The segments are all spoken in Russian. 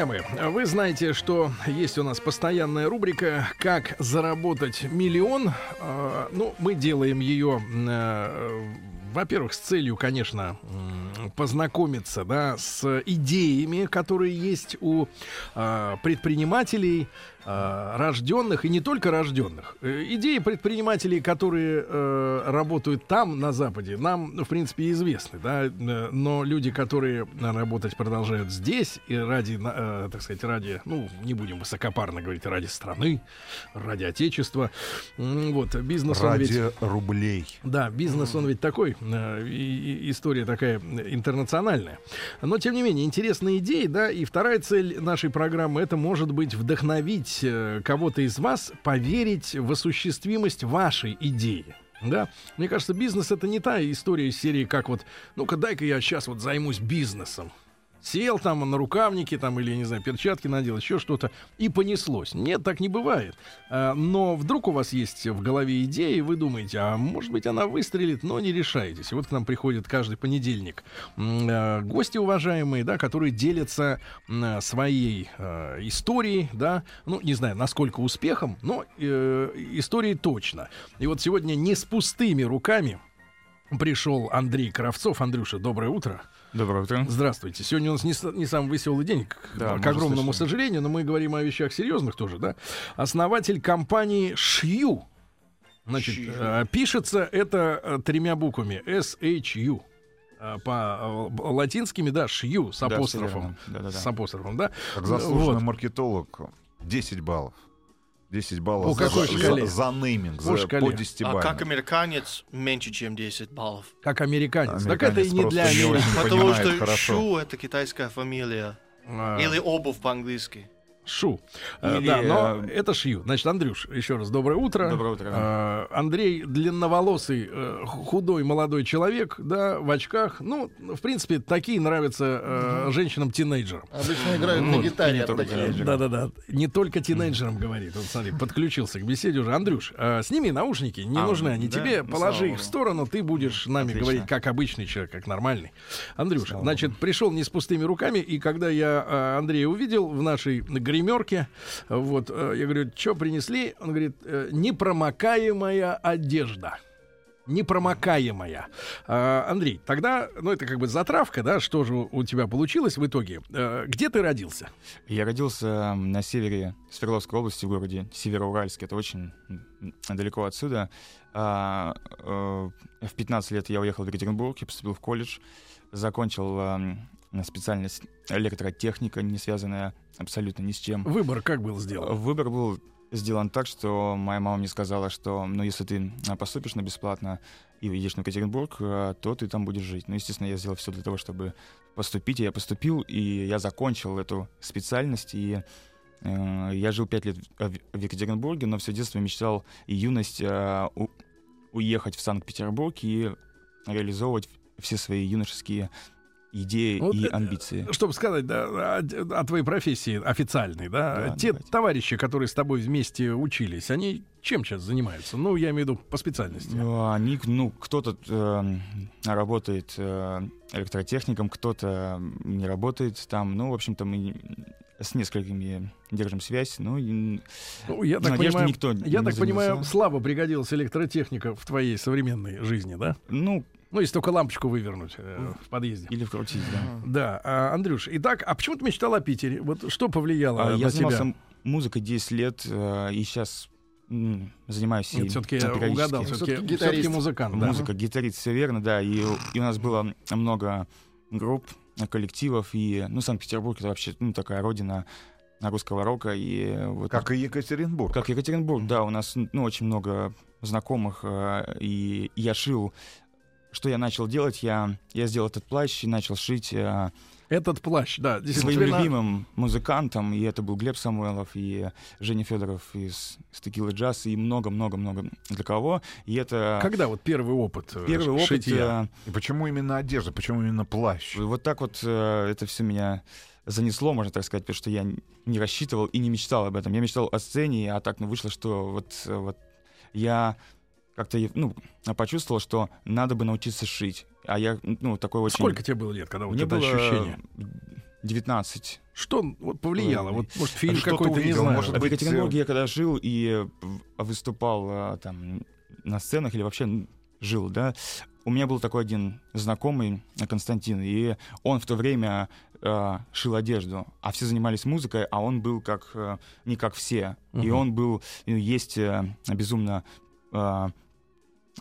Друзья мои, вы знаете, что есть у нас постоянная рубрика «Как заработать миллион». Э, Ну, мы делаем ее, э, во-первых, с целью, конечно, познакомиться да, с идеями, которые есть у э, предпринимателей, э, рожденных и не только рожденных. Э, Идеи предпринимателей, которые э, работают там, на Западе, нам, ну, в принципе, известны, да, э, но люди, которые работать продолжают здесь и ради, э, так сказать, ради, ну, не будем высокопарно говорить, ради страны, ради отечества, вот, бизнес, он ведь... Ради рублей. Да, бизнес он ведь такой, э, и- и- история такая интернациональная. Но, тем не менее, интересные идеи, да, и вторая цель нашей программы, это, может быть, вдохновить э, кого-то из вас поверить в осуществимость вашей идеи. Да, мне кажется, бизнес это не та история из серии, как вот, ну-ка, дай-ка я сейчас вот займусь бизнесом. Сел там на рукавнике там или, не знаю, перчатки надел, еще что-то, и понеслось. Нет, так не бывает. А, Но вдруг у вас есть в голове идея, и вы думаете, а может быть она выстрелит, но не решаетесь. И вот к нам приходит каждый понедельник э, гости уважаемые, да, которые делятся м, своей историей, да, ну, не знаю, насколько успехом, но э, историей точно. И вот сегодня не с пустыми руками пришел Андрей Кравцов. Андрюша, доброе утро. Доброе утро. Здравствуйте. Сегодня у нас не, не самый веселый день, к, Да, к огромному слышать. сожалению, но мы говорим о вещах серьезных тоже, да. Основатель компании Шью. Значит, э, пишется это э, тремя буквами. S-H-U. Э, По латинскими, да, шью с Да, апострофом. верно. Да-да-да. С апострофом, да. Как заслуженный Вот. маркетолог 10 баллов. 10 баллов По за, какой за- шкале? за нейминг, По за, шкале. по 10 А как баллов. американец меньше, чем 10 баллов. Как американец. так Американец это и не для Америки. Потому что хорошо. Шу это китайская фамилия. А, Или обувь по-английски. Шу. Э, Или, да, но э, это шью. Значит, Андрюш, еще раз доброе утро. Доброе утро. Э, Андрей длинноволосый, э, худой молодой человек, да, в очках. Ну, в принципе, такие нравятся э, женщинам-тинейджерам. Обычно играют Вот. на гитаре. Да-да-да. Не только тинейджерам говорит. Вот смотри, подключился к беседе уже. Андрюш, э, сними наушники, не А, нужны они да? тебе. Ну, Положи их в сторону, ты будешь нами Отлично. говорить как обычный человек, как нормальный. Андрюш, Слава значит, пришел не с пустыми руками, и когда я э, Андрея увидел в нашей гримерке, вот, э, я говорю, что принесли? Он говорит, «Э, непромокаемая одежда. Непромокаемая. А, Андрей, тогда, ну это как бы затравка, да, что же у тебя получилось в итоге? Э, Где ты родился? Я родился на севере Свердловской области, в городе Североуральск. Это очень далеко отсюда. А, в 15 лет я уехал в Екатеринбург, я поступил в колледж, закончил специальность электротехника, не связанная абсолютно ни с чем. Выбор как был сделан? Выбор был сделан так, что моя мама мне сказала, что, ну, если ты а, поступишь на бесплатно и уедешь на Екатеринбург, а, то ты там будешь жить. Ну, естественно, я сделал все для того, чтобы поступить, и я поступил, и я закончил эту специальность, и э, я жил пять лет в, Екатеринбурге, но все детство мечтал и юность у- уехать в Санкт-Петербург и реализовывать все свои юношеские идеи Вот, и амбиции. Чтобы сказать да, о, о твоей профессии официальной, да, Да, те давайте. товарищи, которые с тобой вместе учились, они чем сейчас занимаются? Ну, я имею в виду по специальности. Ну, Они, ну, кто-то э, работает э, электротехником, кто-то не работает там. Ну, в общем-то, мы с несколькими держим связь. Ну, и Ну, я так надеюсь, понимаю, никто я не так понимаю, занялся. слабо пригодилась электротехника в твоей современной жизни, да? Ну, Ну, если только лампочку вывернуть э, в подъезде. или вкрутить, да. Да, а, Андрюш, итак, а почему ты мечтал о Питере? Вот что повлияло А, на я тебя? занимался музыкой 10 лет, э, и сейчас занимаюсь Нет, все-таки я угадал, все-таки Всё-таки гитарист. музыкант. да. Музыка, гитарист, все верно, да. И, и у нас было много групп, коллективов, и, ну, Санкт-Петербург — это вообще, ну, такая родина русского рока, и вот... Как и Екатеринбург. Как Екатеринбург, да, у нас ну, очень много знакомых, э, и я шил. Что я начал делать? Я, я сделал этот плащ и начал шить э, Этот плащ, да, своим любимым музыкантом, и это был Глеб Самойлов, и Женя Федоров из, из Текилы Джаз, и много-много-много для кого. И это Когда вот первый опыт? э, первый опыт. шитья? э, И почему именно одежда? Почему именно плащ? Вот так вот э, это все меня занесло, можно так сказать, потому что я не рассчитывал и не мечтал об этом. Я мечтал о сцене, а так ну, вышло, что вот, вот я как-то ну, почувствовал, что надо бы научиться шить. А я, ну, такой очень... Сколько тебе было лет, когда Мне это было ощущение? 19. Что вот повлияло? Вот, может, фильм какой-то, не знаю. Может В быть, Екатеринбурге я когда жил и в- выступал э, там на сценах или вообще жил, да, у меня был такой один знакомый, Константин, и он в то время э, шил одежду, а все занимались музыкой, а он был как э, не как все, и Мгм. он был есть э, безумно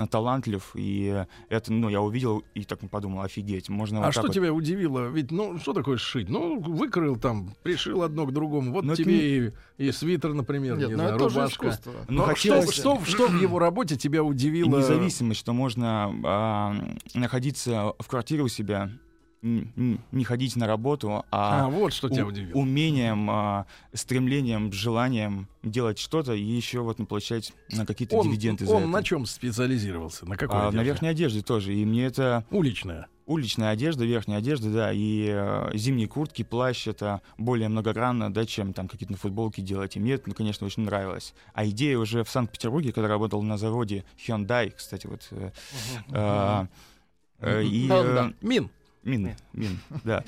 талантлив, и это, ну, я увидел и так подумал, офигеть, можно А вот что вот. тебя удивило? Ведь, ну, что такое шить? Ну, выкроил там, пришил одно к другому. Вот Ну, это тебе и, и свитер, например, Нет, не ну знаю, это тоже рубашка. искусство. Ну, Но хотелось- что, что, что в его работе тебя И удивило? независимость, что можно а, находиться в квартире у себя, не ходить на работу, А, а, вот что тебя удивило. умением, а, стремлением, желанием делать что-то и еще вот получать какие-то Он, дивиденды за он это. на чем специализировался? На какой А, на одежде? верхней одежде тоже. И мне это Уличная. уличная одежда, верхняя одежда, да, и э, зимние куртки, плащ это более многогранно, да, чем там какие-то футболки делать. И мне это, ну, конечно, очень нравилось. А идея уже в Санкт-Петербурге, когда работал на заводе Hyundai, кстати, вот. э, э, э, и, э. Мин. Мин, мин, да.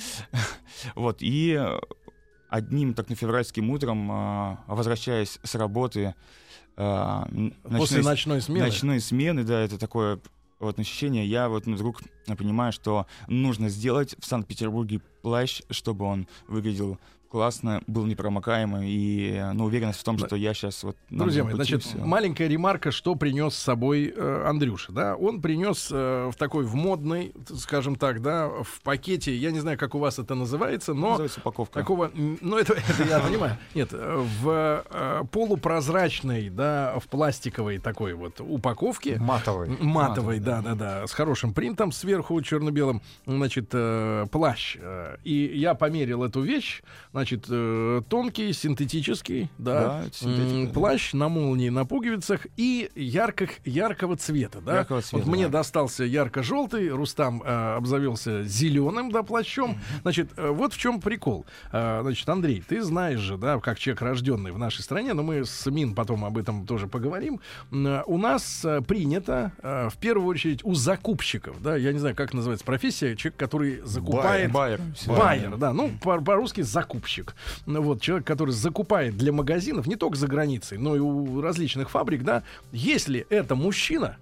Вот, и э, одним так на февральским утром, э, возвращаясь с работы, э, После ночной смены. ночной смены, да, это такое вот ощущение, я вот вдруг понимаю, что нужно сделать в Санкт-Петербурге плащ, чтобы он выглядел классно, был непромокаемым, и ну, уверенность в том, что я сейчас вот... Друзья мои, значит, всё. маленькая ремарка, что принес с собой э, Андрюша, да? Он принес э, в такой в модной, скажем так, да, в пакете, я не знаю, как у вас это называется, но Называется упаковка. такого, ну это, это я понимаю, нет, э, в э, полупрозрачной, да, в пластиковой такой вот упаковке, Матовый. М, Матовый, да, да, да, с хорошим принтом сверху черно-белым, значит, э, плащ. Э, И я померил эту вещь, значит, э, тонкий, синтетический, да, Да, плащ на молнии, на пуговицах и ярко, яркого цвета, да. Яркого цвета, вот мне да. достался ярко-желтый, Рустам э, обзавелся зеленым, да, плащом. Значит, э, вот в чем прикол. Э, значит, Андрей, ты знаешь же, да, как человек рожденный в нашей стране, но мы с Мин потом об этом тоже поговорим. Э, У нас э, принято, э, в первую очередь, у закупщиков, да, я не знаю, как называется профессия, человек, который закупает... Байер. Байер, да, ну по- по-русски закупщик. Ну, Вот человек, который закупает для магазинов не только за границей, но и у различных фабрик, да. Если это мужчина,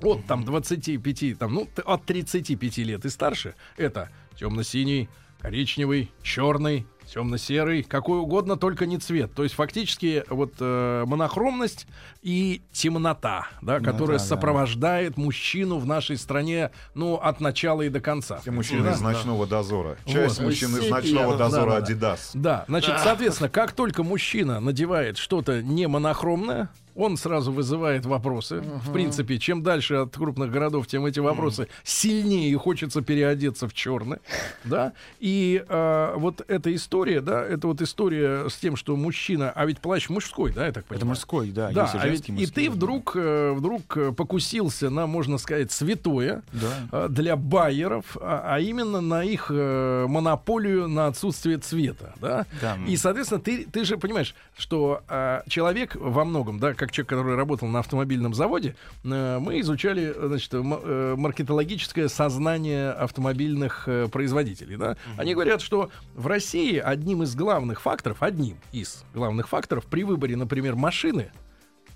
от там 25, там, ну, от 35 лет и старше, это темно-синий, коричневый, черный, темно-серый, какой угодно, только не цвет. То есть фактически вот э, монохромность и темнота, да, Темнота, которая да. сопровождает мужчину в нашей стране, ну, от начала и до конца. Все мужчины Да, из ночного дозора. Часть Вот. мужчин из ночного Да, дозора да, да. Adidas. Да, значит, соответственно, как только мужчина надевает что-то не монохромное, он сразу вызывает вопросы. В принципе, чем дальше от крупных городов, тем эти вопросы сильнее и хочется переодеться в черное, да. И э, вот эта история, да, это вот история с тем, что мужчина, а ведь плащ мужской, да, я так понимаю. Это мужской, да. Да, а ведь женский, и мужской, ты вдруг, э, вдруг э, покусился на, можно сказать, святое, Да. э, для байеров, а, а именно на их э, монополию на отсутствие цвета, да? Да. И, соответственно, ты, ты же понимаешь, что э, человек во многом, да, как человек, который работал на автомобильном заводе, э, мы изучали, значит, э, маркетологическое сознание автомобильных э, производителей, да? Они говорят, что в России одним из главных факторов, одним из главных факторов при выборе, например, машины,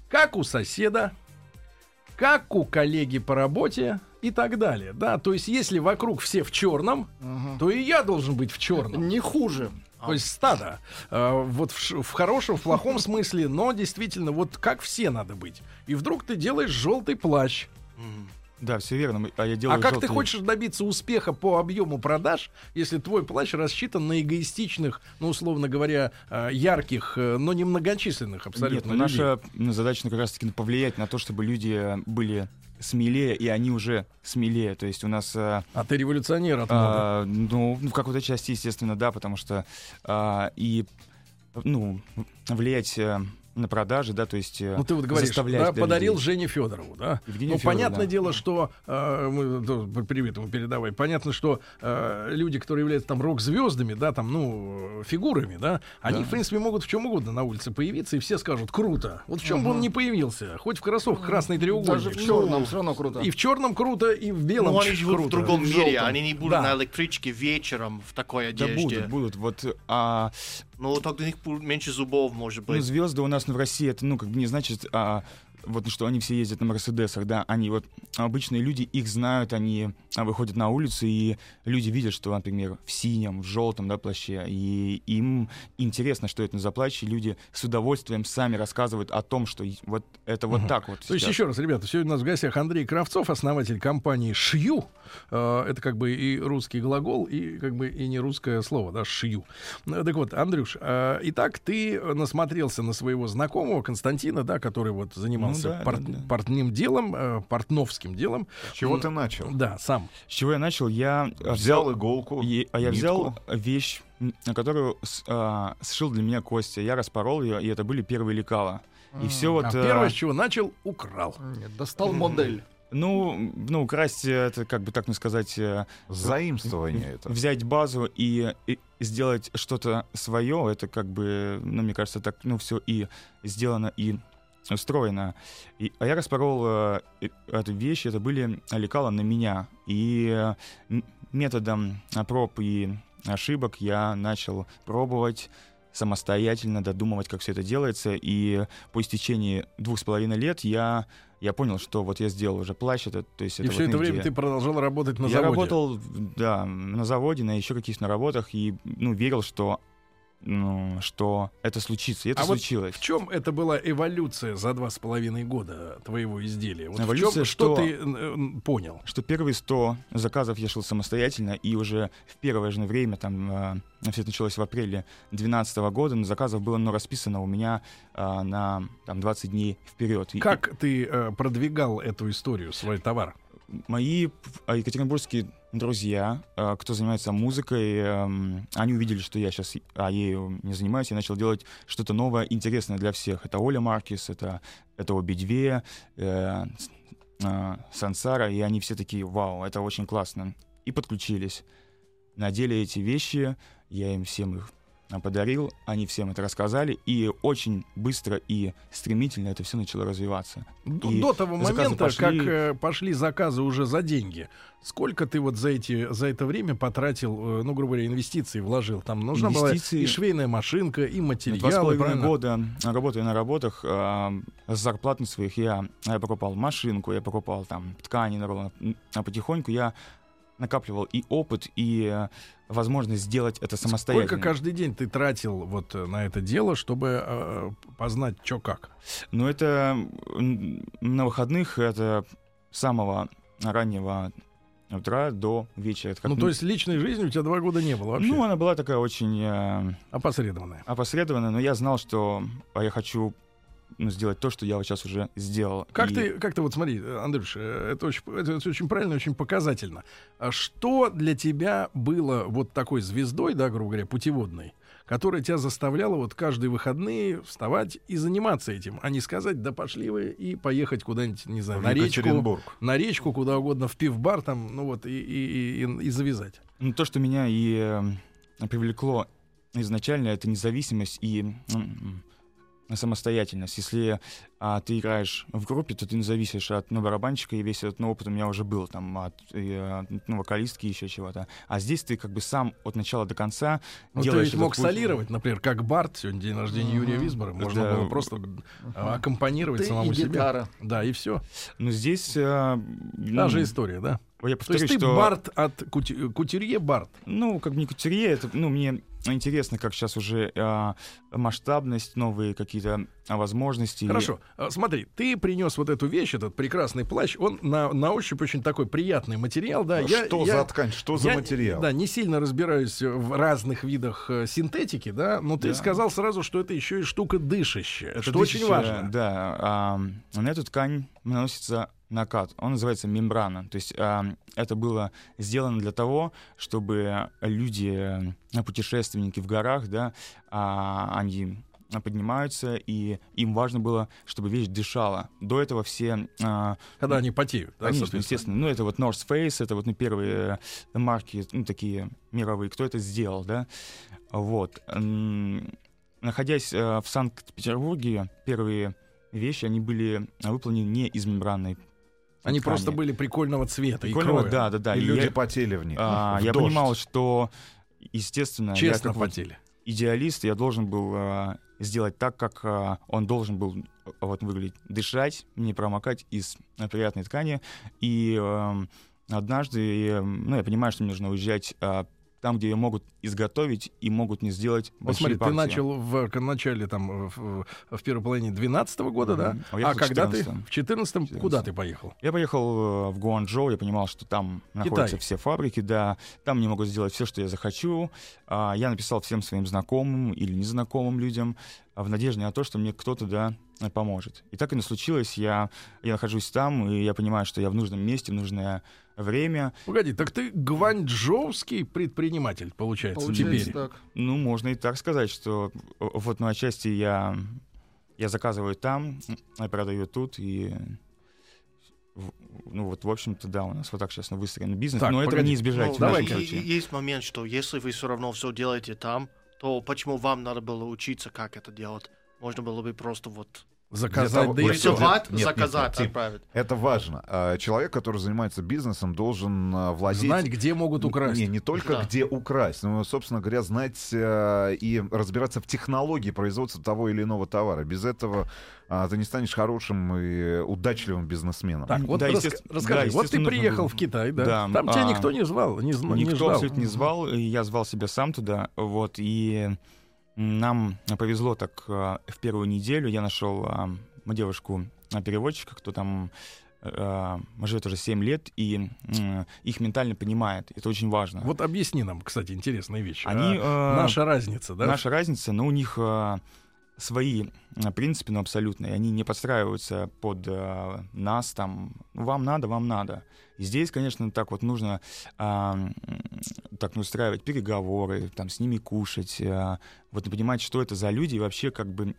как у соседа, как у коллеги по работе и так далее. Да, то есть, если вокруг все в черном, то и я должен быть в черном. Не хуже. То есть стадо. Э, вот в, в хорошем, в плохом смысле, но действительно, вот как все надо быть. И вдруг ты делаешь желтый плащ. Да, все верно. А я делаю А как ты хочешь добиться успеха по объему продаж, если твой плащ рассчитан на эгоистичных, ну, условно говоря, э, ярких, э, но не многочисленных Нет, абсолютно ну, людей? наша задача ну, как раз-таки повлиять на то, чтобы люди были смелее, и они уже смелее. То есть у нас... э, А ты революционер от а, ну, в какой-то части, естественно, да, потому что а, и, ну, влиять на продажи, да, то есть э, Ну, ты вот говоришь, да, да, подарил людей. Жене Федорову, да? Евгению ну, Фёдорову, понятное да. дело, что э, мы да, привет ему передавай. Понятно, что э, люди, которые являются там рок-звездами, да, там, ну, фигурами, да, они, Да. в принципе, могут в чем угодно на улице появиться, и все скажут круто. Вот в чем бы он ни появился, хоть в кроссовках красный треугольник. Даже в черном все равно круто. И в черном круто, и в белом Ну, они живут круто. в другом в мире, они не будут Да. на электричке вечером в такой Да одежде. будут, будут. Вот, а, Ну, тогда у них меньше зубов, может ну, быть. звезды у нас ну, в России, это, ну, как бы не значит, а, вот, что они все ездят на Мерседесах, да, они вот, обычные люди их знают, они а, выходят на улицу, и люди видят, что, например, в синем, в желтом, да, плаще, и им интересно, что это за плащ, и люди с удовольствием сами рассказывают о том, что вот это вот так вот То есть, сейчас. еще раз, ребята, сегодня у нас в гостях Андрей Кравцов, основатель компании «Шью». Э, Это как бы и русский глагол, и как бы и не русское слово, да, «шью». Э, Так вот, Андрюш, э, итак, ты насмотрелся на своего знакомого Константина, да, который вот занимался Ну да, порт- да, да. портным делом, э, портновским делом. С чего ты начал? Да, сам. С чего я начал? Я э, Взял иголку, И- а я нитку. взял вещь, которую а, сшил для меня Костя. Я распорол ее, и это были первые лекала. И все вот... А э, первое, с чего начал, украл. Нет, достал модель. Ну, ну, украсть, э, это как бы так мне сказать, э, Заимствование это. взять базу и, и сделать что-то свое, это как бы, ну, мне кажется, так, ну, все и сделано, и устроено. И, а я распорол э, эту вещь, это были лекала на меня. И э, методом проб и ошибок я начал пробовать самостоятельно додумывать, как все это делается. И по истечении двух с половиной лет я, я понял, что вот я сделал уже плащ. Это, то есть И это все вот это время ты продолжал работать на я заводе. работал, да, на заводе, на еще каких-то работах, и ну, верил, что, ну, что это случится. И это А вот случилось. В чем это была эволюция за два с половиной года твоего изделия? Вот в Эволюция, чем, что что- ты э, понял? Что первые 100 заказов я шил самостоятельно, и уже в первое же время, там, э, все это началось в апреле 2012 года, но заказов было ну, расписано у меня э, на там, 20 дней вперед. И- Как ты э, продвигал эту историю, свой товар? Мои а, екатеринбургские друзья, а, кто занимается музыкой, эм, они увидели, что я сейчас ею не занимаюсь, я начал делать что-то новое, интересное для всех. Это Оля Маркис, это, это Обидве, э, а, Сансара, и они все такие, вау, это очень классно. И подключились. Надели эти вещи, я им всем их а, подарил, они всем это рассказали, и очень быстро и стремительно это все начало развиваться. До, И до того момента, пошли. как э, пошли заказы уже за деньги, сколько ты вот за, эти, за это время потратил, э, ну, грубо говоря, инвестиции вложил? Там нужна Инвестиции- была и швейная машинка, и Два с материалы, половиной года работая на работах, а, с зарплат на своих я, я покупал машинку, я покупал там ткани на а потихоньку я накапливал и опыт, и э, возможность сделать это самостоятельно. Сколько каждый день ты тратил вот э, на это дело, чтобы э, познать, что как? Но это на выходных, это с самого раннего утра до вечера. Это как ну, то есть личной жизни у тебя два года не было вообще? Ну, она была такая очень э, Опосредованная. опосредованная, но я знал, что а, я хочу ну, сделать то, что я вот сейчас уже сделал. Как И- ты, как ты вот смотри, э, Андрюш, э, это очень, это, это очень правильно, очень показательно. А Что для тебя было вот такой звездой, да, грубо говоря, путеводной, которая тебя заставляла вот каждые выходные вставать и заниматься этим, а не сказать, да пошли вы и поехать куда-нибудь, не знаю, В на речку, на речку, куда угодно, в пивбар там, ну вот, и, и, и, и- завязать. Ну, то, что меня и э, привлекло изначально, это независимость и м, самостоятельность. Если а, ты играешь в группе, то ты не зависишь от ну, барабанщика, и весь этот ну, опыт у меня уже был, там, от э, ну, вокалистки, еще чего-то. А здесь ты как бы сам от начала до конца Ну, ты делаешь ведь этот мог путь. солировать, например, как Барт, сегодня день рождения Юрия Висбора, можно Да. было просто э, аккомпанировать Ты самому и себе. гитара. Да, и все. Но здесь... э, Та ну, же история, да? Я То повторюсь, есть ты что... Барт от кути- кутюрье Барт. Ну, как бы не кутюрье, это, ну, мне интересно, как сейчас уже а, масштабность, новые какие-то а, возможности. Хорошо, А, смотри, ты принес вот эту вещь, этот прекрасный плащ, он на, на ощупь очень такой приятный материал, да. я, что я- за ткань, что за я, материал? Да, не сильно разбираюсь в разных видах э, синтетики, да, но ты Да. сказал сразу, что это еще и штука дышащая, Это что очень дышащая, важно. Да, а, на эту ткань наносится накат. Он называется мембрана. То есть а, это было сделано для того, чтобы люди, э, путешественники в горах, да, а, они поднимаются, и им важно было, чтобы вещь дышала. До этого все а, Когда они потеют. да, Конечно, естественно. Ну, это вот North Face, это вот ну, первые э, марки, ну, такие мировые. Кто это сделал, да? Вот. Находясь э, в Санкт-Петербурге, первые вещи, они были выполнены не из мембранной Они ткани. просто были прикольного цвета Прикольного, и да, да, да. И И люди я, потели в них. а, в я дождь. понимал, что, естественно, я Честно как вот потели. идеалист, я должен был э, сделать так, как э, он должен был э, вот выглядеть, дышать, не промокать из приятной ткани. И эм, однажды, ну, я понимаю, что мне нужно уезжать э, там, где ее могут изготовить и могут не сделать Вот смотри, ты партии. начал в начале там в, в первой половине 12 года, да? Мгм. А Уехал в когда ты 14-м. в 14 14-м. куда ты поехал? Я поехал э, в Гуанчжоу, я понимал, что там находятся все фабрики, да, там мне могут сделать все, что я захочу. А, Я написал всем своим знакомым или незнакомым людям а, в надежде на то, что мне кто-то, да, поможет. И так и случилось. Я, я нахожусь там, и я понимаю, что я в нужном месте, в нужное время. Погоди, так ты гванчжоуский предприниматель, получается, Получается теперь. так. Ну, можно и так сказать, что вот, ну, отчасти я, я заказываю там, я продаю тут, и ну вот, в общем-то, да, у нас вот так сейчас выстроен бизнес, Так, но этого погоди. не избежать Ну, в давай. Есть момент, что если вы все равно все делаете там, то почему вам надо было учиться, как это делать? Можно было бы просто вот Заказать, того- да и Нет, всё. нет, рисовать, нет, нет, заказать, отправить. Это важно. А, Человек, который занимается бизнесом, должен а, владеть... Знать, где могут украсть. Не, не только Да. где украсть, но, собственно говоря, знать э, и разбираться в технологии производства того или иного товара. Без этого а, ты не станешь хорошим и удачливым бизнесменом. Так, вот Да, рас- расскажи, да, вот ты нужно приехал в Китай, да? Да, Там тебя а, никто не звал, не, зна- не Никто ждал. абсолютно не звал, и я звал себя сам туда, вот, и нам повезло так а, в первую неделю, я нашел а, девушку а, переводчика, кто там живет уже 7 лет, и их ментально понимает, это очень важно. Вот объясни нам, кстати, интересные вещи. Они, А, наша разница, да? Наша разница, но у них свои а, принципы, абсолютно, и они не подстраиваются под а, нас, там, «Ну, вам надо, вам надо. И здесь, конечно, так вот нужно м, так устраивать переговоры, там, с ними кушать, а, вот понимать, что это за люди, и вообще как бы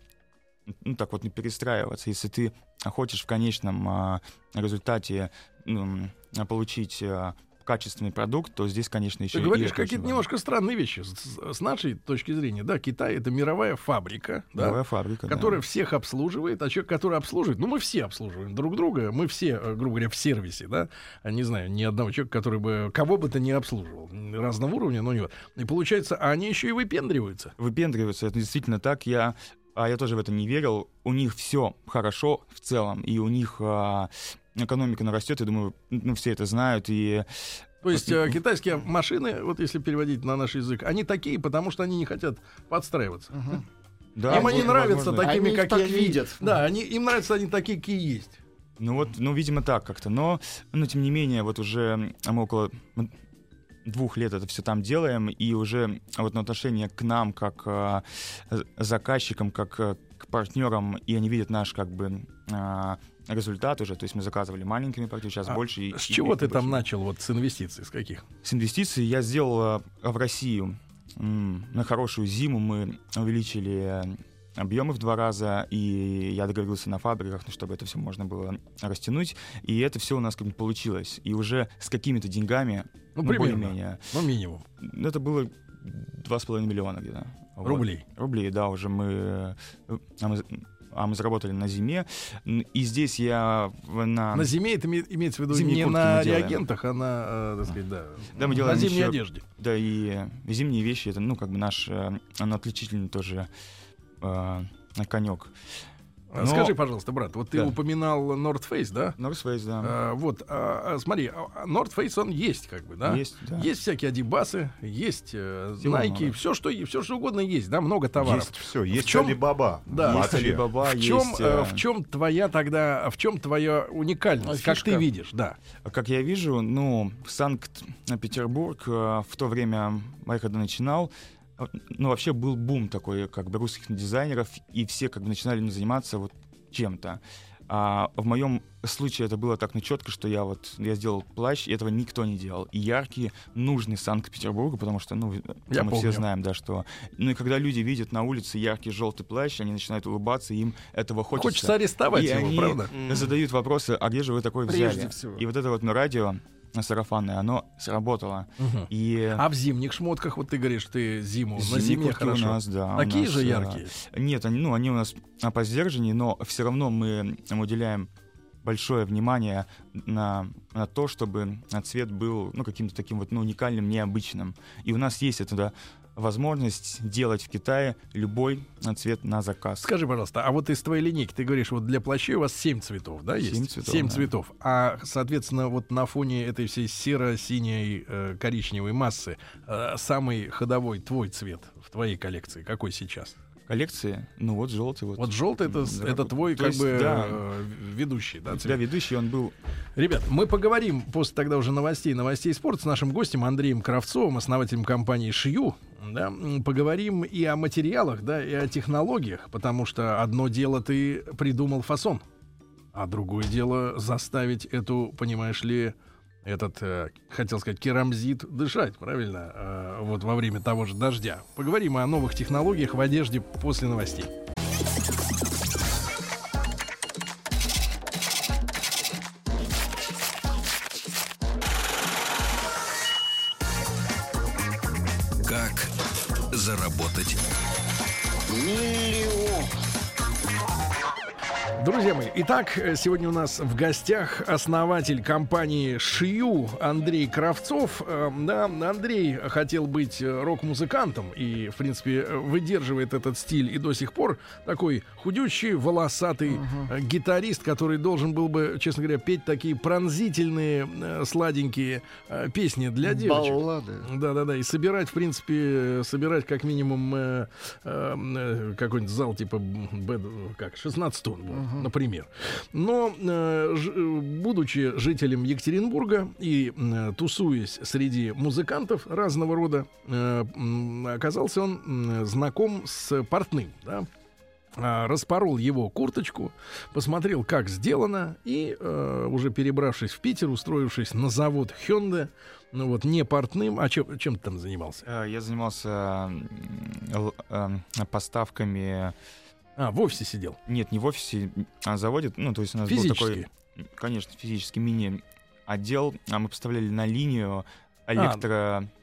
ну, так вот не перестраиваться. Если ты хочешь в конечном а, результате ну, получить а, качественный продукт, то здесь, конечно, еще Ты говоришь какие-то немножко странные вещи. С, с- нашей точки зрения, да, Китай это мировая фабрика, да, Мировая фабрика, да. которая всех обслуживает, а человек, который обслуживает, ну мы все обслуживаем друг друга, мы все, э, грубо говоря, в сервисе, да, а не знаю, ни одного человека, который бы кого бы то ни обслуживал, разного уровня, но не. И получается, они еще и выпендриваются. выпендриваются. Это действительно так. Я, а я тоже в это не верил. У них все хорошо в целом, и у них а, экономика нарастет. Я думаю, ну все это знают. И То есть э, китайские машины, вот если переводить на наш язык, они такие, потому что они не хотят подстраиваться. да, им они нравятся возможно, такими, Они их какие так они видят. Да, они, им нравятся они такие, какие есть. Ну вот, ну видимо так как-то. Но, но тем не менее, вот уже мы около двух лет это все там делаем, и уже вот на отношение к нам, как а, з- заказчикам, как а, к партнерам, и они видят наш как бы а, результат уже, то есть мы заказывали маленькими партиями, сейчас А больше. и- С чего и ты там больше. начал вот с инвестиций, с каких? С инвестиций я сделал а, в Россию на хорошую зиму. Мы увеличили э, объемы в два раза, и я договорился на фабриках, ну, чтобы это все можно было растянуть. И это все у нас как бы получилось. И уже с какими-то деньгами, Ну, ну, более-менее, Ну, минимум. это было 2,5 миллиона где-то. Вот. Рублей. Рублей, да, уже мы, э, а мы, а мы заработали на зиме. И здесь я на... На зиме это име- имеется в виду Зимние не на реагентах, а на, э, так сказать, да, Да, мы на делаем зимней еще- одежде. Да, и зимние вещи это, ну, как бы наш э, отличительный тоже э, конек. А Но- Скажи, пожалуйста, брат, вот ты Да. упоминал North Face, да? North Face, да. А, вот, а, а, смотри, а, North Face он есть, как бы, да? Есть, да. Есть всякие адибасы, есть э, Всего Nike, много. все что, все что угодно есть, да, много товаров. Есть все, есть чем- Алибаба. Да. Есть. Alibaba, в чем, есть, э, э, в чем твоя тогда, в чем твоя уникальность, А как фишка? ты видишь, да? Как я вижу, ну, Санкт-Петербург э, в то время, я когда начинал, ну, вообще был бум такой, как бы, русских дизайнеров, и все как бы начинали заниматься вот чем-то. А в моем случае это было так ну, четко, что я вот я сделал плащ, и этого никто не делал. И яркий, нужный Санкт-Петербургу, потому что, ну, Я мы помню. все знаем, да, что... Ну, и когда люди видят на улице яркий желтый плащ, они начинают улыбаться, им этого хочется. Хочется арестовать И его, они правда? Задают вопросы, а где же вы такой взяли? Прежде всего. И вот это вот ну, радио сарафанное, оно сработало. Мгм. И А в зимних шмотках, вот ты говоришь, ты зиму, на зимние зиме куртки хорошо. у нас, да. Такие нас, же э, яркие. Нет, они, ну, они у нас а, поздержаннее, но все равно мы уделяем большое внимание на, на то, чтобы цвет был ну, каким-то таким вот ну, уникальным, необычным. И у нас есть эта да, возможность делать в Китае любой цвет на заказ. Скажи, пожалуйста, а вот из твоей линейки ты говоришь, вот для плащей у вас 7 цветов, да, есть? Семь цветов, Семь да. цветов. А, соответственно, вот на фоне этой всей серо-синей э, коричневой массы э, самый ходовой твой цвет в твоей коллекции какой сейчас? Коллекции, ну вот желтый вот. Вот желтый это, Да, это твой как есть, бы да. э, ведущий, да, Да, цвет? ведущий он был Ребят, мы поговорим после тогда уже новостей, новостей спорта с нашим гостем Андреем Кравцовым, основателем компании Шью. Да, поговорим и о материалах, да, и о технологиях, потому что одно дело ты придумал фасон, а другое дело заставить эту, понимаешь ли, этот, э, хотел сказать, керамзит дышать, правильно, э, вот во время того же дождя. Поговорим о новых технологиях в одежде после новостей. Итак, сегодня у нас в гостях основатель компании Шью Андрей Кравцов. Э, Да, Андрей хотел быть э, рок-музыкантом и, в принципе, э, выдерживает этот стиль и до сих пор такой худющий, волосатый э, гитарист, который должен был бы, честно говоря, петь такие пронзительные, сладенькие песни для девочек. Баллады. Да-да-да, и собирать, в принципе, собирать как минимум э, э, э, какой-нибудь зал типа как 16 тонн, вот, например. Но э, э, будучи жителем Екатеринбурга и э, тусуясь среди музыкантов разного рода, оказался он знаком с портным, да, а, распорол его курточку, посмотрел, как сделано, и э, уже перебравшись в Питер, устроившись на завод Hyundai, ну вот не портным, а чем, чем ты там занимался? Я занимался поставками, А, в офисе сидел. нет, не в офисе, а заводе, ну, то есть у нас Физически. был такой, конечно, физически мини-отдел, а мы поставляли на линию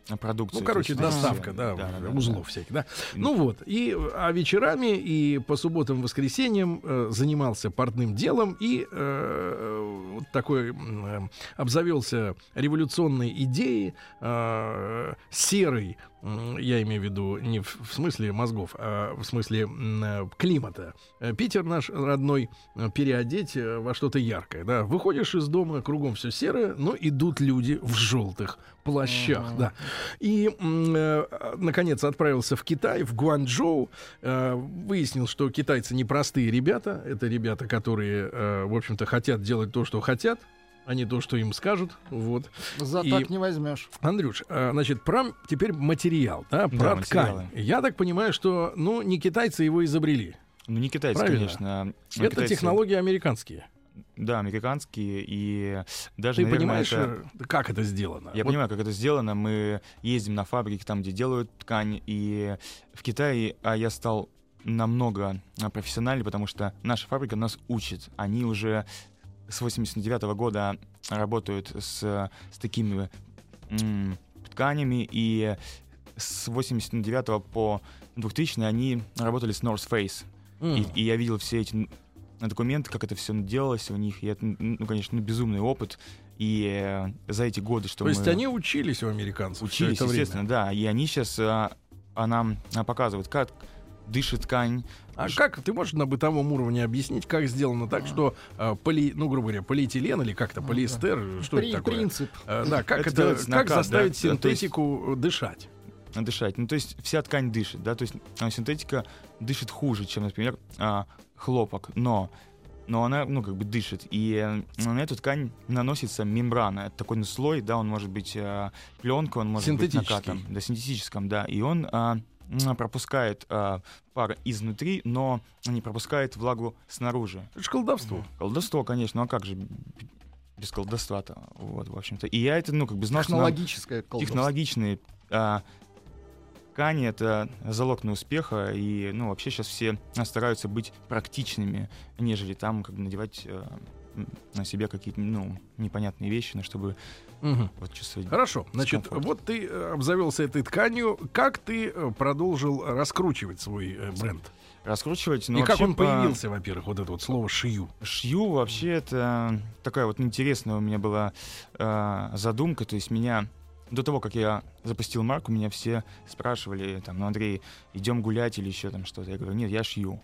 электропродукцию. Ну, короче, доставка, все, да, да, узлов всяких, да. Ну вот, и а вечерами, и по субботам, воскресеньям э, занимался портным делом и э, вот такой э, обзавелся революционной идеей э, серой, я имею в виду не в, в смысле мозгов, а в смысле э, климата. Э, Питер наш родной э, переодеть во что-то яркое, да. Выходишь из дома, кругом все серое, но идут люди в желтых плащах, да. И, э, наконец, отправился в Китай, в Гуанчжоу. Э, выяснил, что китайцы непростые ребята. Это ребята, которые, э, в общем-то, хотят делать то, что хотят, а не то, что им скажут. Вот. За И- так не возьмешь. Андрюш, значит, про теперь материал, да, про Да, ткань. материалы. Я так понимаю, что, ну, не китайцы его изобрели. Ну, не китайцы, Правильно. конечно. Это Китайцы- технологии американские. Да, американские, и даже, Ты наверное, понимаешь, это- как это сделано? Я Вот понимаю, как это сделано. Мы ездим на фабрики, там, где делают ткань. И в Китае а я стал намного а, профессиональнее, потому что наша фабрика нас учит. Они уже с 89 года работают с, с такими м, тканями. И с 89 по 2000 они работали с North Face. М. И, и я видел все эти документы, как это все делалось у них. И это, ну, конечно, ну, безумный опыт. И э, за эти годы, что То есть мы они учились у американцев учились, это время? естественно, да. И они сейчас нам а, показывают, как, дышит ткань. А как ты можешь на бытовом уровне объяснить, как сделано так, что э, поли, ну грубо говоря, полиэтилен или как-то полиэстер, что При- это такое? принцип. Э, да, как Это это, как накат, да. заставить Да, то есть- синтетику дышать? дышать. Ну, то есть вся ткань дышит, да, то есть а, синтетика дышит хуже, чем, например, а, хлопок, но но она, ну, как бы дышит. И э, на эту ткань наносится мембрана. Это такой ну, слой, да, он может быть э, пленка, он может быть накатом. Да, синтетическом, да. И он м, пропускает а, пар изнутри, но не пропускает влагу снаружи. Это же колдовство. Колдовство, конечно, ну а как же без колдовства-то? Вот, в общем-то. И я это, ну, как бы знал, Технологическое колдовство. технологичные а, ткани — это залог на успеха, и, ну, вообще сейчас все стараются быть практичными, нежели там, как бы надевать э, на себя какие-то, ну, непонятные вещи, ну, чтобы Мгм. вот чувствовать... Хорошо, значит, Дискомфорт. вот ты э, обзавелся этой тканью. Как ты э, продолжил раскручивать свой бренд? Раскручивать, ну, И как он по- появился, во-первых, вот это вот слово «шию»? Шью вообще это такая вот интересная у меня была э, задумка. То есть меня до того, как я запустил марку, меня все спрашивали, там, ну, Андрей, идем гулять или еще там что-то. Я говорю, нет, я шью.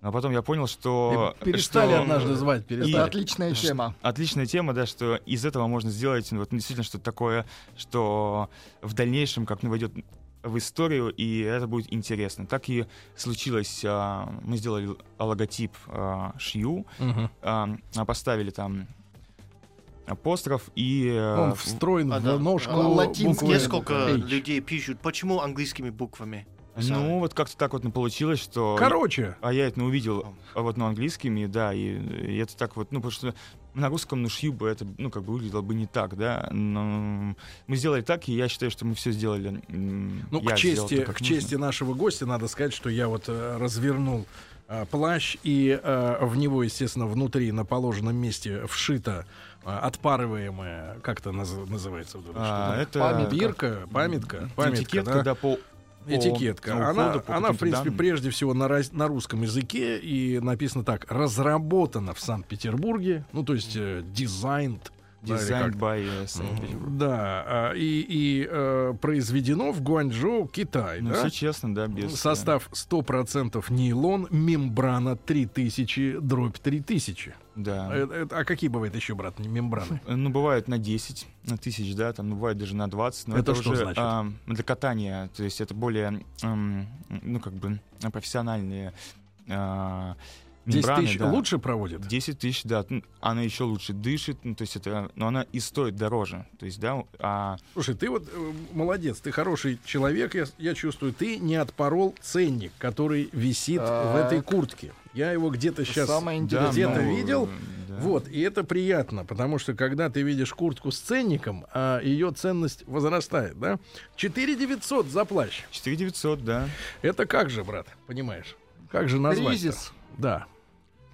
Но потом я понял, что... И перестали что- однажды звать, перестали. Это отличная тема. Отличная тема, да, что из этого можно сделать ну, вот, действительно что-то такое, что в дальнейшем как-то войдет в историю, и это будет интересно. Так и случилось. а, мы сделали логотип а, Шью, а, а, поставили там апостроф и... э, Он встроен А, в да. ножку А, латинский буквы Несколько H. людей пишут, почему английскими буквами? ну, вот как-то так вот получилось, что... Короче, А я это ну, увидел а вот ну, английскими, да, и, и это так вот, ну, потому что на русском, ну, шью бы это, ну, как бы выглядело бы не так, да, но мы сделали так, и я считаю, что мы все сделали. ну, я к сделал чести, так, к нужно. чести нашего гостя надо сказать, что я вот э, развернул плащ, и э, в него, естественно, внутри на положенном месте вшито э, отпарываемая, как это наз- называется? А, это Памятка. Памятка, памятка, этикетка, да? да, по... Этикетка. по она, уходу, по она, в принципе, данным. прежде всего на, раз- на русском языке и написано так: разработана в Санкт-Петербурге, ну то есть э, Design как? by э, Saint-Petersburg. Да, а, и, и э, произведено в Гуанчжоу, Китай. Ну, да? все честно, да, без... э, Состав 100% нейлон, мембрана 3000, дробь 3000. Да. А, а какие бывают еще, брат, мембраны? Ну, бывает на 10 на тысяч, да, там ну, бывает даже на 20. Но Это это, что уже значит? а, для катания, то есть это более, ам, ну, как бы профессиональные а, 10 мембраны, тысяч да. лучше проводят? 10 тысяч, да. Она еще лучше дышит, ну, то есть это, но она и стоит дороже. То есть, да, а, Слушай, ты вот э, молодец, ты хороший человек, я, я чувствую, ты не отпорол ценник, который висит в Так. этой куртке. Я его где-то сейчас Самое да, где-то ну, видел. да. Вот, и это приятно, потому что когда ты видишь куртку с ценником, а ее ценность возрастает, да? 4 900 за плащ. 4 900, да. Это как же, брат, понимаешь? Как же назвать? Кризис. Да.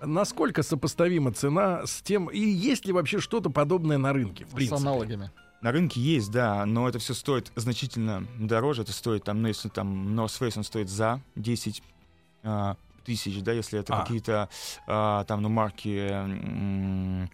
Насколько сопоставима цена с тем, и есть ли вообще что-то подобное на рынке, в С принципе? аналогами. На рынке есть, да, но это все стоит значительно дороже. Это стоит там, ну, если там North Face, он стоит за 10 а, тысяч, да, если это А. какие-то а, там, ну, марки м,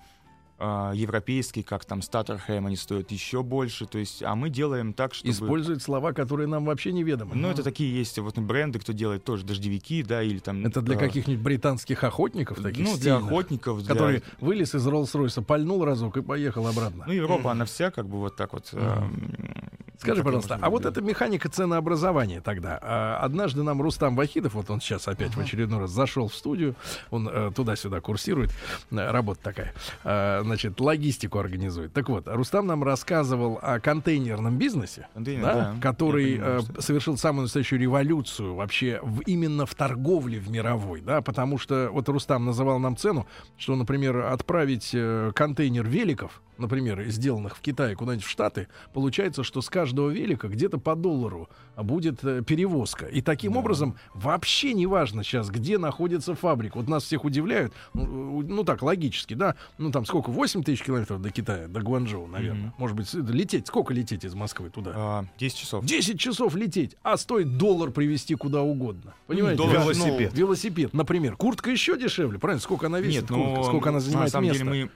а, европейские, как там Статтерхэм, они стоят еще больше. То есть, а мы делаем так, чтобы... Используют слова, которые нам вообще неведомы. Ну, это такие есть вот бренды, кто делает тоже дождевики, да, или там... Это для а, каких-нибудь британских охотников таких Ну, для стильных, охотников, для... который вылез из Роллс-Ройса, пальнул разок и поехал обратно. Ну, Европа, она вся как бы вот так вот... м, Скажи, пожалуйста, а вот эта механика ценообразования тогда. однажды нам Рустам Вахидов, вот он сейчас опять в очередной раз зашел в студию, он э, туда-сюда курсирует, э, работа такая, э, значит, логистику организует. Так вот, Рустам нам рассказывал о контейнерном бизнесе, Контейнер, да, да, который понимаю, э, что совершил самую настоящую революцию вообще в, именно в торговле в мировой, да, потому что вот Рустам называл нам цену, что, например, отправить э, контейнер великов, например, сделанных в Китае куда-нибудь в Штаты, получается, что с каждого велика где-то по доллару будет э, перевозка. И таким Да. образом вообще не важно сейчас, где находится фабрика. Вот нас всех удивляют, ну, ну, так, логически, да, ну там сколько, 8 тысяч километров до Китая, до Гуанчжоу, наверное. Мгм. Может быть, лететь, сколько лететь из Москвы туда? а, 10 часов. 10 часов лететь, а стоит доллар привезти куда угодно. Понимаете? доллар, велосипед. ну, велосипед, например. Куртка еще дешевле, правильно? Сколько она весит? Нет, ну, куртка? Сколько она занимает на самом места? деле мы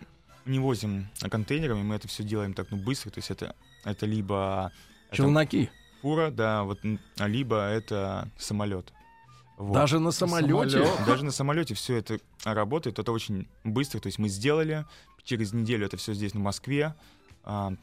не возим контейнерами, мы это все делаем так, ну, быстро, то есть это, это либо это Челноки. фура, да, вот, либо это самолет. Вот. Даже на самолете. самолет. Даже на самолете все это работает, это очень быстро. То есть мы сделали, через неделю это все здесь, в Москве, а,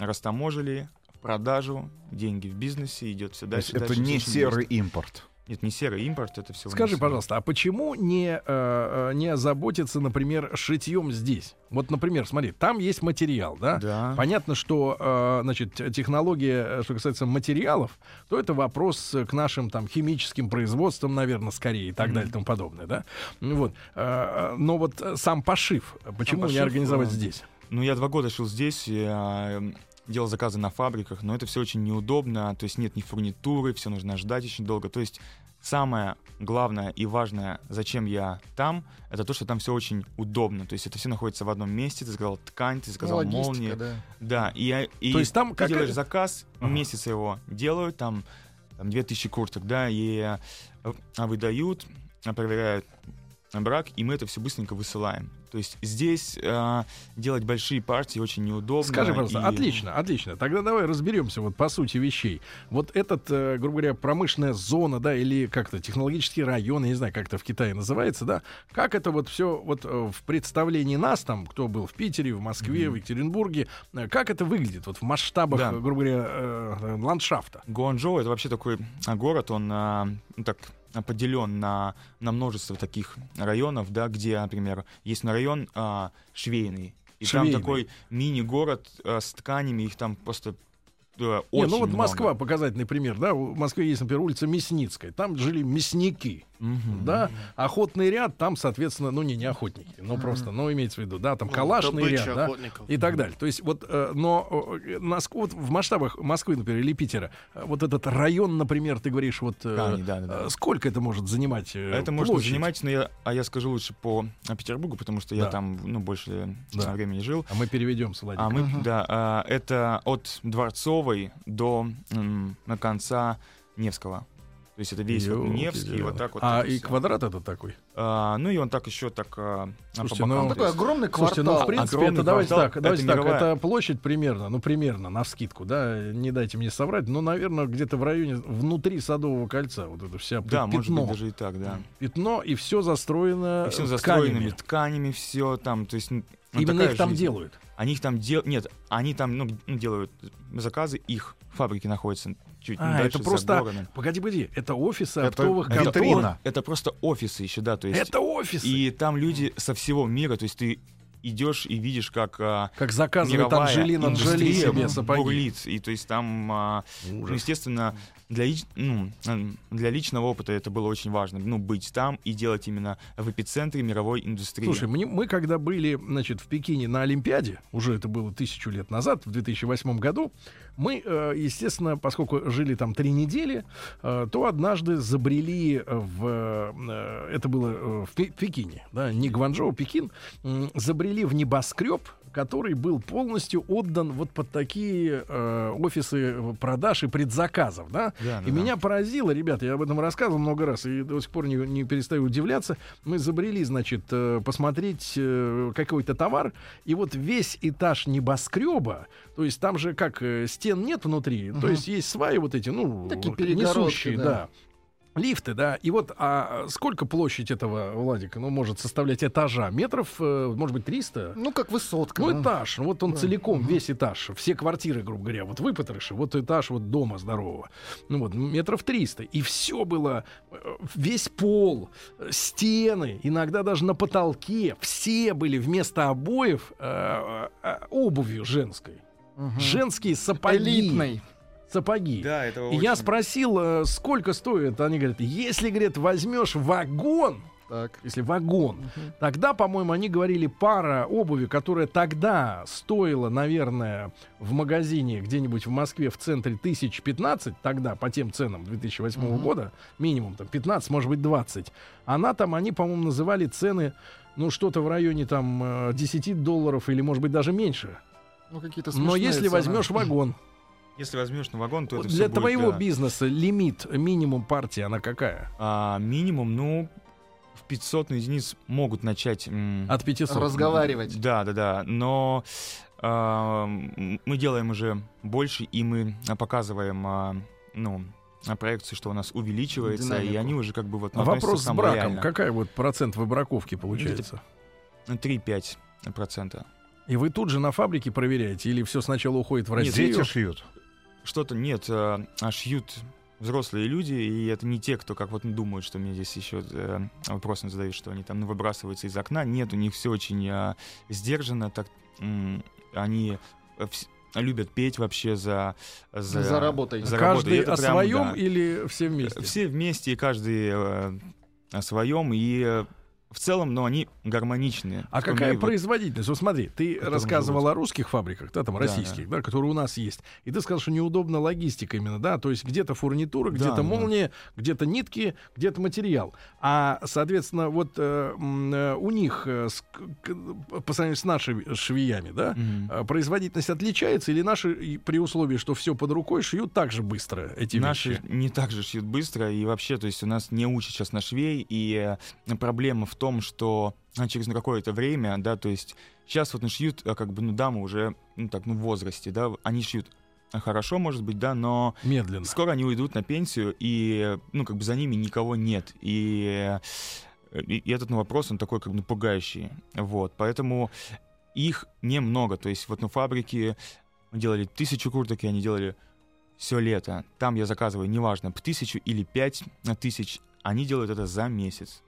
растаможили, в продажу, деньги в бизнесе, идет все То есть дальше. это дальше, не серый быстро. импорт. Нет, не серый импорт, это все. Скажи, пожалуйста, а почему не, э, э, не озаботиться, например, шитьем здесь? Вот, например, смотри, там есть материал, да? Да. Понятно, что, э, значит, технология, э, что касается материалов, то это вопрос э, к нашим там химическим производствам, наверное, скорее и так Мгм. далее и тому подобное, да? Вот. э, Но вот э, сам пошив, почему не пошив, организовать э, здесь? Ну, я два года шил здесь, я э, делал заказы на фабриках, но это все очень неудобно, то есть нет ни фурнитуры, все нужно ждать очень долго. То есть самое главное и важное, зачем я там, это то, что там все очень удобно. То есть это все находится в одном месте. Ты сказал ткань, ты Ну, сказал логистика, молния. да. Да, и, и То есть там ты какая- делаешь заказ, Ага. месяц его делают, там, там 2000 курток, да, и э, выдают, проверяют брак, и мы это все быстренько высылаем. То есть здесь э, делать большие партии очень неудобно. Скажи, пожалуйста, и- отлично, отлично. Тогда давай разберемся вот по сути вещей. Вот этот, э, грубо говоря, промышленная зона, да, или как-то технологический район, я не знаю, как это в Китае называется, да, как это вот все вот э, в представлении нас, там, кто был в Питере, в Москве, в Екатеринбурге, э, как это выглядит вот в масштабах, Да. э, грубо говоря, э, э, ландшафта? Гуанчжоу это вообще такой а, город, он ну, так поделен на, на множество таких районов, да, где, например, есть на район а, швейный. И Швейный. там такой мини-город а, с тканями, их там просто э, Не, очень ну вот много. Москва, показательный пример, да, в Москве есть, например, улица Мясницкая, там жили мясники, Мгм. да, охотный ряд, там, соответственно, ну не, не охотники, ну просто, ну имеется в виду, да, там Ну, калашный ряд, да, охотников. и так далее. То есть вот, э, но э, нас- вот в масштабах Москвы, например, или Питера, э, вот этот район, например, ты говоришь, вот э, Ткани, да, да, да. э, сколько это может занимать э, Это может площадь? занимать, но я, а я скажу лучше по а, Петербургу, потому что я Да. там ну, больше Да. а, времени жил. А мы переведем, Владик. А мы, Мгм. да, а, это от Дворцовой до м, на конца Невского. То есть это весь вот Невский, вот так вот. А и квадрат это такой? А, ну и он так еще так а, Слушайте, ну. Он такой огромный Слушайте, квартал. ну, в принципе, Огромный это давайте квартал, так, давайте это так, мировая- это площадь примерно, ну, примерно, на вскидку, да, не дайте мне соврать, но, наверное, где-то в районе, внутри Садового кольца, вот это вся Да, пятно, может быть даже и так, да. пятно, и все застроено И все застроенными тканями. тканями, все там, то есть ну, Именно их там жизнь. делают. Они их там делают, нет, они там ну, ну, делают заказы, их фабрики находятся чуть А, дальше это просто- городом. Погоди, погоди, это офисы Это оптовых витрина. контор. Витрина. Это просто офисы еще, да, то есть Это офисы. и там люди со всего мира, то есть ты идешь и видишь, как а, Как заказывает мировая Анджелина Джоли себе сапоги. бурлит. И то есть там, а, ну, естественно, для, ну, м, для личного опыта это было очень важно. Ну, быть там и делать именно в эпицентре мировой индустрии. Слушай, мне- мы когда были, значит, в Пекине на Олимпиаде, уже это было тысячу лет назад, в 2008 году, мы, э, естественно, поскольку жили там три недели, э, то однажды забрели в... э, Это было в Пе- Пекине, да, не Гванчжоу, Пекин, м, забрели в небоскреб, который был полностью отдан вот под такие э, офисы продаж и предзаказов, да, Да, и да. меня поразило, ребята, я об этом рассказывал много раз и до сих пор не, не перестаю удивляться. Мы забрели, значит, э, посмотреть э, какой-то товар, и вот весь этаж небоскреба, то есть там же как э, стен нет внутри, то Мгм. есть есть сваи вот эти, ну, Такие несущие, да. да. Лифты, да. И вот а сколько площадь этого, Владик, ну, может составлять этажа? Метров, э, может быть, 300? Ну, как высотка. Ну, да. этаж, вот он Да. целиком, весь этаж, все квартиры, грубо говоря, вот выпотроши, вот этаж вот дома здорового, ну вот, метров 300, и все было, э, весь пол, э, стены, иногда даже на потолке, все были вместо обоев э, обувью женской, Мгм. женские сапоги, Элитной. Сапоги. Да, это И я очень- спросил, э, сколько стоит, они говорят, если, говорят, возьмешь вагон, Так. если вагон, Мгм. Тогда, по-моему, они говорили пара обуви, которая тогда стоила, наверное, в магазине где-нибудь в Москве в центре тысяч 15, тогда по тем ценам 2008 Мгм. года, минимум там 15, может быть 20. Она там, они, по-моему, называли цены, ну, что-то в районе там э, 10 долларов или, может быть, даже меньше. Ну, какие-то Но если цены. возьмешь вагон, Если возьмешь на вагон, то вот это для будет, твоего да. бизнеса лимит, минимум партии, она какая? А, минимум, ну, в 500 единиц могут начать... м, От 500. Разговаривать. Да, да, да. Но а, мы делаем уже больше, и мы показываем, а, ну, а, проекцию, что у нас увеличивается, и Динамику. они уже как бы вот... А вопрос с браком. реально. Какая вот процент выбраковки получается? 3-5 процента. И вы тут же на фабрике проверяете, или все сначала уходит в Нет, Россию? Дети шьют. Что-то нет, а, а шьют взрослые люди, и это не те, кто как вот думают, что мне здесь еще э, вопросы задают, что они там ну, выбрасываются из окна. Нет, у них все очень а, сдержанно, так они э, любят петь вообще за за, За работой. за работой. Каждый это о прям, своем да. или все вместе? Все вместе, и каждый э, о своем, и э, в целом, но они гармоничные. А какая производительность? Вот смотри, ты рассказывал о русских фабриках, да, там российских, да. которые у нас есть. И ты сказал, что неудобна логистика именно, да, то есть где-то фурнитура, где-то молния, где-то нитки, где-то материал. А, соответственно, вот э, э, у них э, по сравнению с нашими швеями, да, э, производительность отличается или наши при условии, что все под рукой шьют так же быстро эти Наши вещи? не так же шьют быстро, и вообще, то есть у нас не учат сейчас на швей, и проблема в том, что а, через ну, какое-то время, да, то есть сейчас вот ну, шьют, а, как бы, ну, дамы уже, ну, так, ну, в возрасте, да, они шьют хорошо, может быть, да, но Медленно. скоро они уйдут на пенсию, и, ну, как бы за ними никого нет, и, и, и этот ну, вопрос, он такой, как бы, ну, пугающий, вот, поэтому их немного, то есть вот на фабрике делали тысячу курток, и они делали все лето. Там я заказываю, неважно, тысячу или пять тысяч, они делают это за месяц.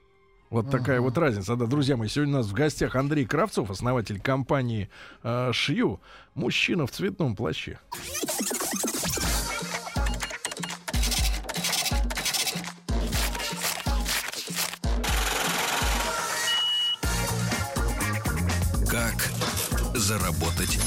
Вот такая вот разница. Да, друзья мои, сегодня у нас в гостях Андрей Кравцов, основатель компании э, Шью, мужчина в цветном плаще. Как заработать?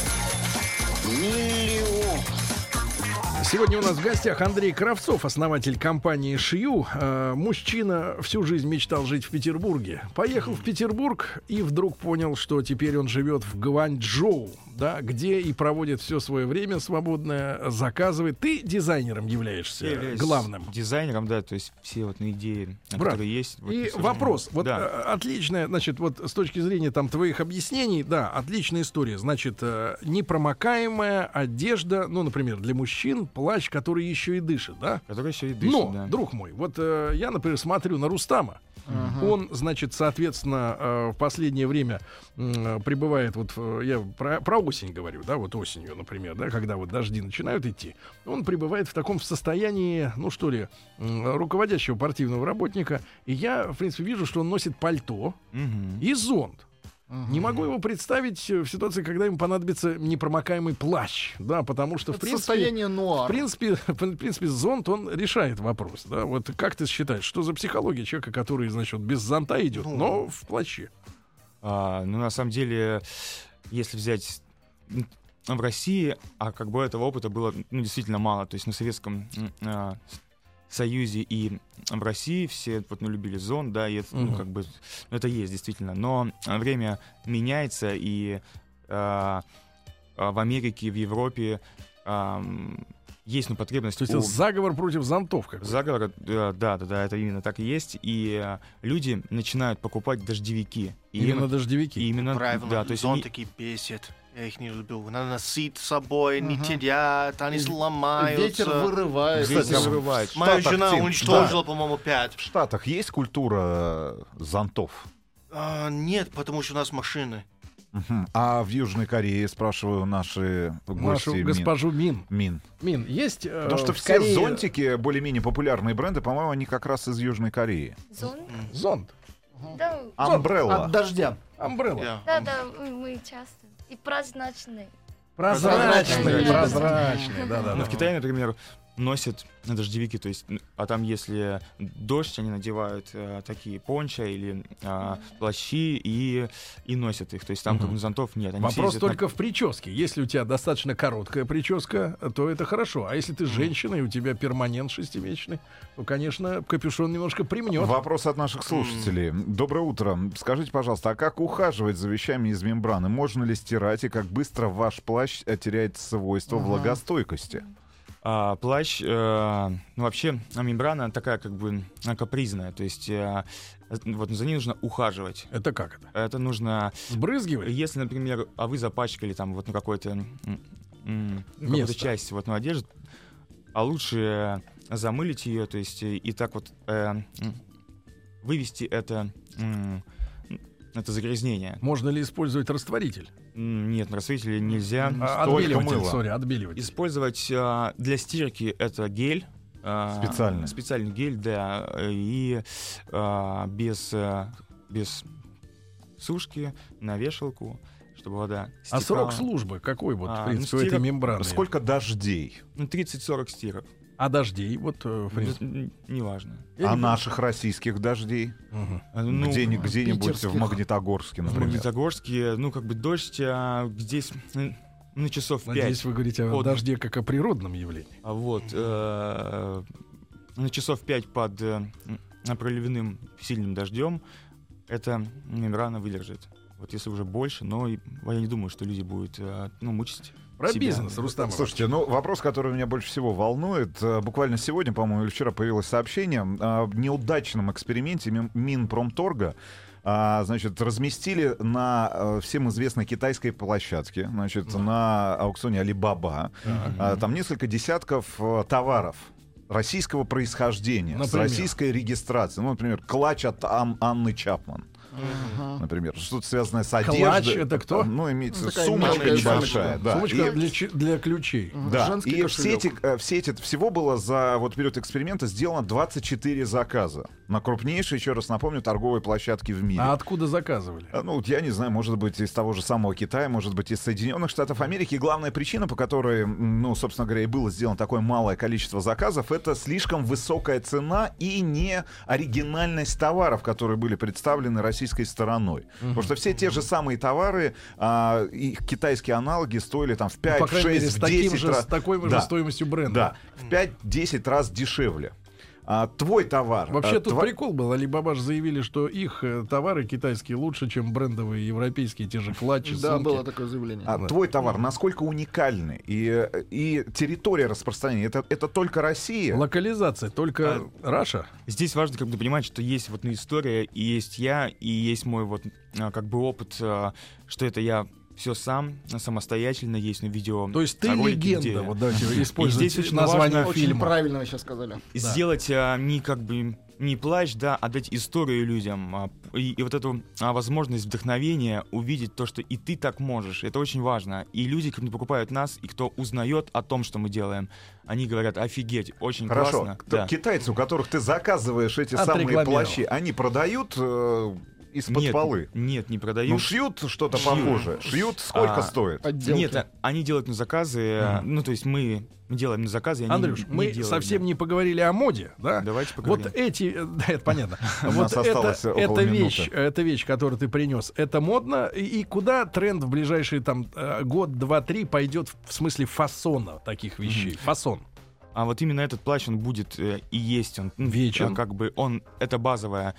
Сегодня у нас в гостях Андрей Кравцов, основатель компании Шью. Э, мужчина всю жизнь мечтал жить в Петербурге. Поехал в Петербург и вдруг понял, что теперь он живет в Гванчжоу, да, где и проводит все свое время свободное, заказывает. Ты дизайнером являешься Я являюсь главным. Дизайнером, да, то есть все вот ну, идеи, Брат, которые есть. вот И вопрос, вот да. э, отличная, значит, вот с точки зрения там твоих объяснений, да, отличная история. Значит, э, непромокаемая одежда, ну, например, для мужчин плащ, который еще и дышит, да? Который еще и дышит, Но, да. друг мой, вот э, я, например, смотрю на Рустама. Ага. Он, значит, соответственно, э, в последнее время э, пребывает, вот э, я про, про осень говорю, да, вот осенью, например, да, когда вот дожди начинают идти, он пребывает в таком состоянии, ну что ли, м, руководящего партийного работника, и я, в принципе, вижу, что он носит пальто Мгм. и зонт. Ага. Не могу его представить э, в ситуации, когда ему понадобится непромокаемый плащ, да, потому что, в Это принципе, состояние в нуар. принципе, в принципе, зонт, он решает вопрос. Да? Вот как ты считаешь, что за психология человека, который, значит, без зонта идет, Ну. но в плаще? А, ну, на самом деле, если взять в России, а как бы этого опыта было ну, действительно мало. То есть на Советском а, Союзе и в России все вот, ну, любили зон, да, и это, ну, Мгм. как бы, ну, это есть действительно. Но время меняется, и а, в Америке, в Европе ам, есть ну, потребность То есть у- это заговор против зонтов. Как Заговор, э, да, да, да, это именно так и есть. И э, люди начинают покупать дождевики. И Именно дождевики. именно, Правильно, да, то есть они- зонтики бесит. Я их не люблю. Надо носить с собой, не терять, они сломаются. Ветер вырывает. Ветер вырывает. Моя Штатах, жена Тим, уничтожила, по-моему, пять. В Штатах есть культура э, зонтов? А, нет, потому что у нас машины. Мгм. А в Южной Корее, спрашиваю, наши гости... Нашу Мин- госпожу Мин. Мин. Мин, есть э, Потому что все Корее зонтики, более-менее популярные бренды, по-моему, они как раз из Южной Кореи. Зон? Зонт, Да, Амбрелла. От дождя. амбрелла. Да, да, мы, часто. И прозрачный. Прозрачный, Прозрачный. прозрачный, да-да-да. Ну, в Китае, например, носят дождевики, то есть, а там, если дождь, они надевают э, такие понча или а, плащи и, и носят их. То есть там Мгм. как бы зонтов нет. Они Вопрос ездят на- только в прическе. Если у тебя достаточно короткая прическа, то это хорошо. А если ты женщина и у тебя перманент шестимесячный, то, конечно, капюшон немножко примнет. Вопрос от наших слушателей. Доброе утро. Скажите, пожалуйста, а как ухаживать за вещами из мембраны? Можно ли стирать и как быстро ваш плащ э, теряет свойства Ага. влагостойкости? А, плащ, э, ну вообще, а, мембрана такая как бы а, капризная, то есть э, вот за ней нужно ухаживать. Это как это? Это нужно Сбрызгивать? Если, например, а вы запачкали там вот ну какой-то ну, какую-то часть вот ну одежды, а лучше замылить ее, то есть э, и так вот э, вывести это, м, это загрязнение. Можно ли использовать растворитель? Нет, на растворителе нельзя. А, отбеливатель, мыло. сори, отбеливатель. Использовать а, для стирки это гель. а, Специальный. Специальный гель, да. И а, без, а, без сушки на вешалку, чтобы вода А стекала. срок службы какой вот, А, в ну, принципе, у этой стирок- мембраны? Сколько дождей? Ну, 30-40 стирок. А дождей, вот, э, в принципе. Н- Неважно. Я А не наших российских дождей? Мгм. А, ну, Где-нибудь, в. Магнитогорске, в например. Магнитогорске, ну, как бы дождь а, здесь ну, часов 5. Надеюсь, вы говорите о Под- дожде как о природном явлении. А вот э, на часов 5 под э, проливным сильным дождем эта мембрана выдержит. Вот если уже больше, но я не думаю, что люди будут ну, мучить. Про себя. бизнес, Рустам. Слушайте, ну вопрос, который меня больше всего волнует, э, буквально сегодня, по-моему, или вчера появилось сообщение о неудачном эксперименте Мин- Минпромторга. А, значит, разместили на э, всем известной китайской площадке, значит, на аукционе Алибаба, а, там несколько десятков э, товаров российского происхождения, с Например? российской регистрацией. Ну, например, клатч от Ан- Анны Чапман, Ага. например, что-то связанное с одеждой. Клатч — это кто? Ну, имеется Ну, такая сумочка мелкая небольшая. сумочка. Да. Сумочка И- для, для ключей. Да, Женский и в кошелек. сети, э, в сети всего было за вот период эксперимента сделано 24 заказа на крупнейшей, еще раз напомню, торговой площадке в мире. А откуда заказывали? А, Ну, вот я не знаю, может быть, из того же самого Китая, может быть, из Соединенных Штатов Америки. И главная причина, по которой, ну, собственно говоря, и было сделано такое малое количество заказов, это слишком высокая цена и не оригинальность товаров, которые были представлены российской стороной. Потому что все те же самые товары, а, их китайские аналоги стоили там в 5, Ну, по крайней мере, 6, с в таким 10 же, раз. с такой же Да. стоимостью бренда. Да, в 5-10 раз дешевле. А, твой товар. Вообще а, тут тва- прикол был. Алибаба же заявили, что их э, товары китайские лучше, чем брендовые европейские, те же клатчи, Да, было такое заявление. А твой товар насколько уникальный и, и территория распространения это, это только Россия. Локализация только Раша. Здесь важно как бы понимать, что есть вот история, и есть я, и есть мой вот а, как бы опыт, а, что это я все сам, самостоятельно, есть на видео. То есть ты ролики, легенда. где Вот давайте использовать здесь очень название важно- Очень фильма. правильно вы сейчас сказали. Да. сделать а, не как бы не плащ, да, а дать историю людям. а, и, и вот эту а, возможность вдохновения увидеть то, что и ты так можешь. Это очень важно. И люди, кто покупают нас, и кто узнает о том, что мы делаем, они говорят, офигеть, очень Хорошо. классно. Т- Да. Китайцы, у которых ты заказываешь эти самые плащи, они продают э, из-под Нет, полы. нет, не продают. Ну, шьют что-то Шьют. похожее. Шьют сколько А, стоит? Отделки. Нет, они делают на заказы, э, ну, то есть мы делаем на заказы, они Андрюш, не мы делают, совсем да. не поговорили о моде, да? Давайте поговорим. Вот эти, э, да, это понятно. У Вот нас это, минуты. вещь, эта вещь, которую ты принес, это модно. И, куда тренд в ближайшие там э, год, два, три пойдет в- смысле фасона таких вещей? Фасон. А вот именно этот плащ, он будет э, и есть. Он, ну, Вечен. а, Как бы он, это базовая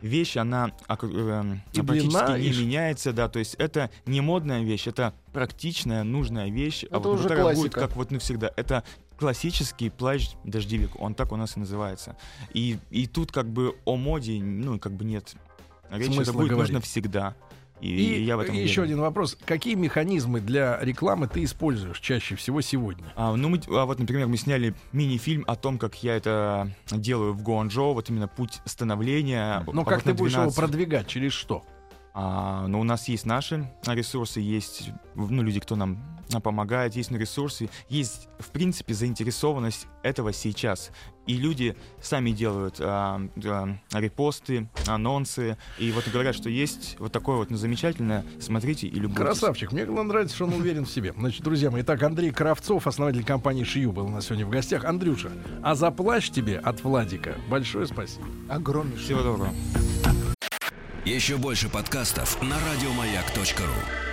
вещь, она а, к- эм, И практически длина, не и меняется, да, то есть это не модная вещь, это практичная, нужная вещь, а Это вот уже которая будет классика. как вот навсегда. Это классический плащ-дождевик, он так у нас и называется. И, и тут как бы о моде, ну, как бы нет Смысла это будет говорить. нужно всегда. И, И, я в этом еще уверен. один вопрос. Какие механизмы для рекламы ты используешь чаще всего сегодня? А, ну, мы, а вот, например, мы сняли мини-фильм о том, как я это делаю в Гуанчжоу, вот именно путь становления. Но А как вот ты будешь его 12 продвигать? Через что? А, ну, у нас есть наши ресурсы, есть ну, люди, кто нам помогает, есть ну, ресурсы, есть, в принципе, заинтересованность этого сейчас. И люди сами делают а, а, репосты, анонсы, и вот говорят, что есть вот такое вот ну, замечательное, смотрите и любуйтесь. Красавчик. Мне главное нравится, что он уверен в себе. Значит, друзья мои, итак, Андрей Кравцов, основатель компании Шью, был у нас сегодня в гостях. Андрюша, а за плащ тебе от Владика большое спасибо. Огромнейшее. Всего доброго. Еще больше подкастов на радиомаяк.ру.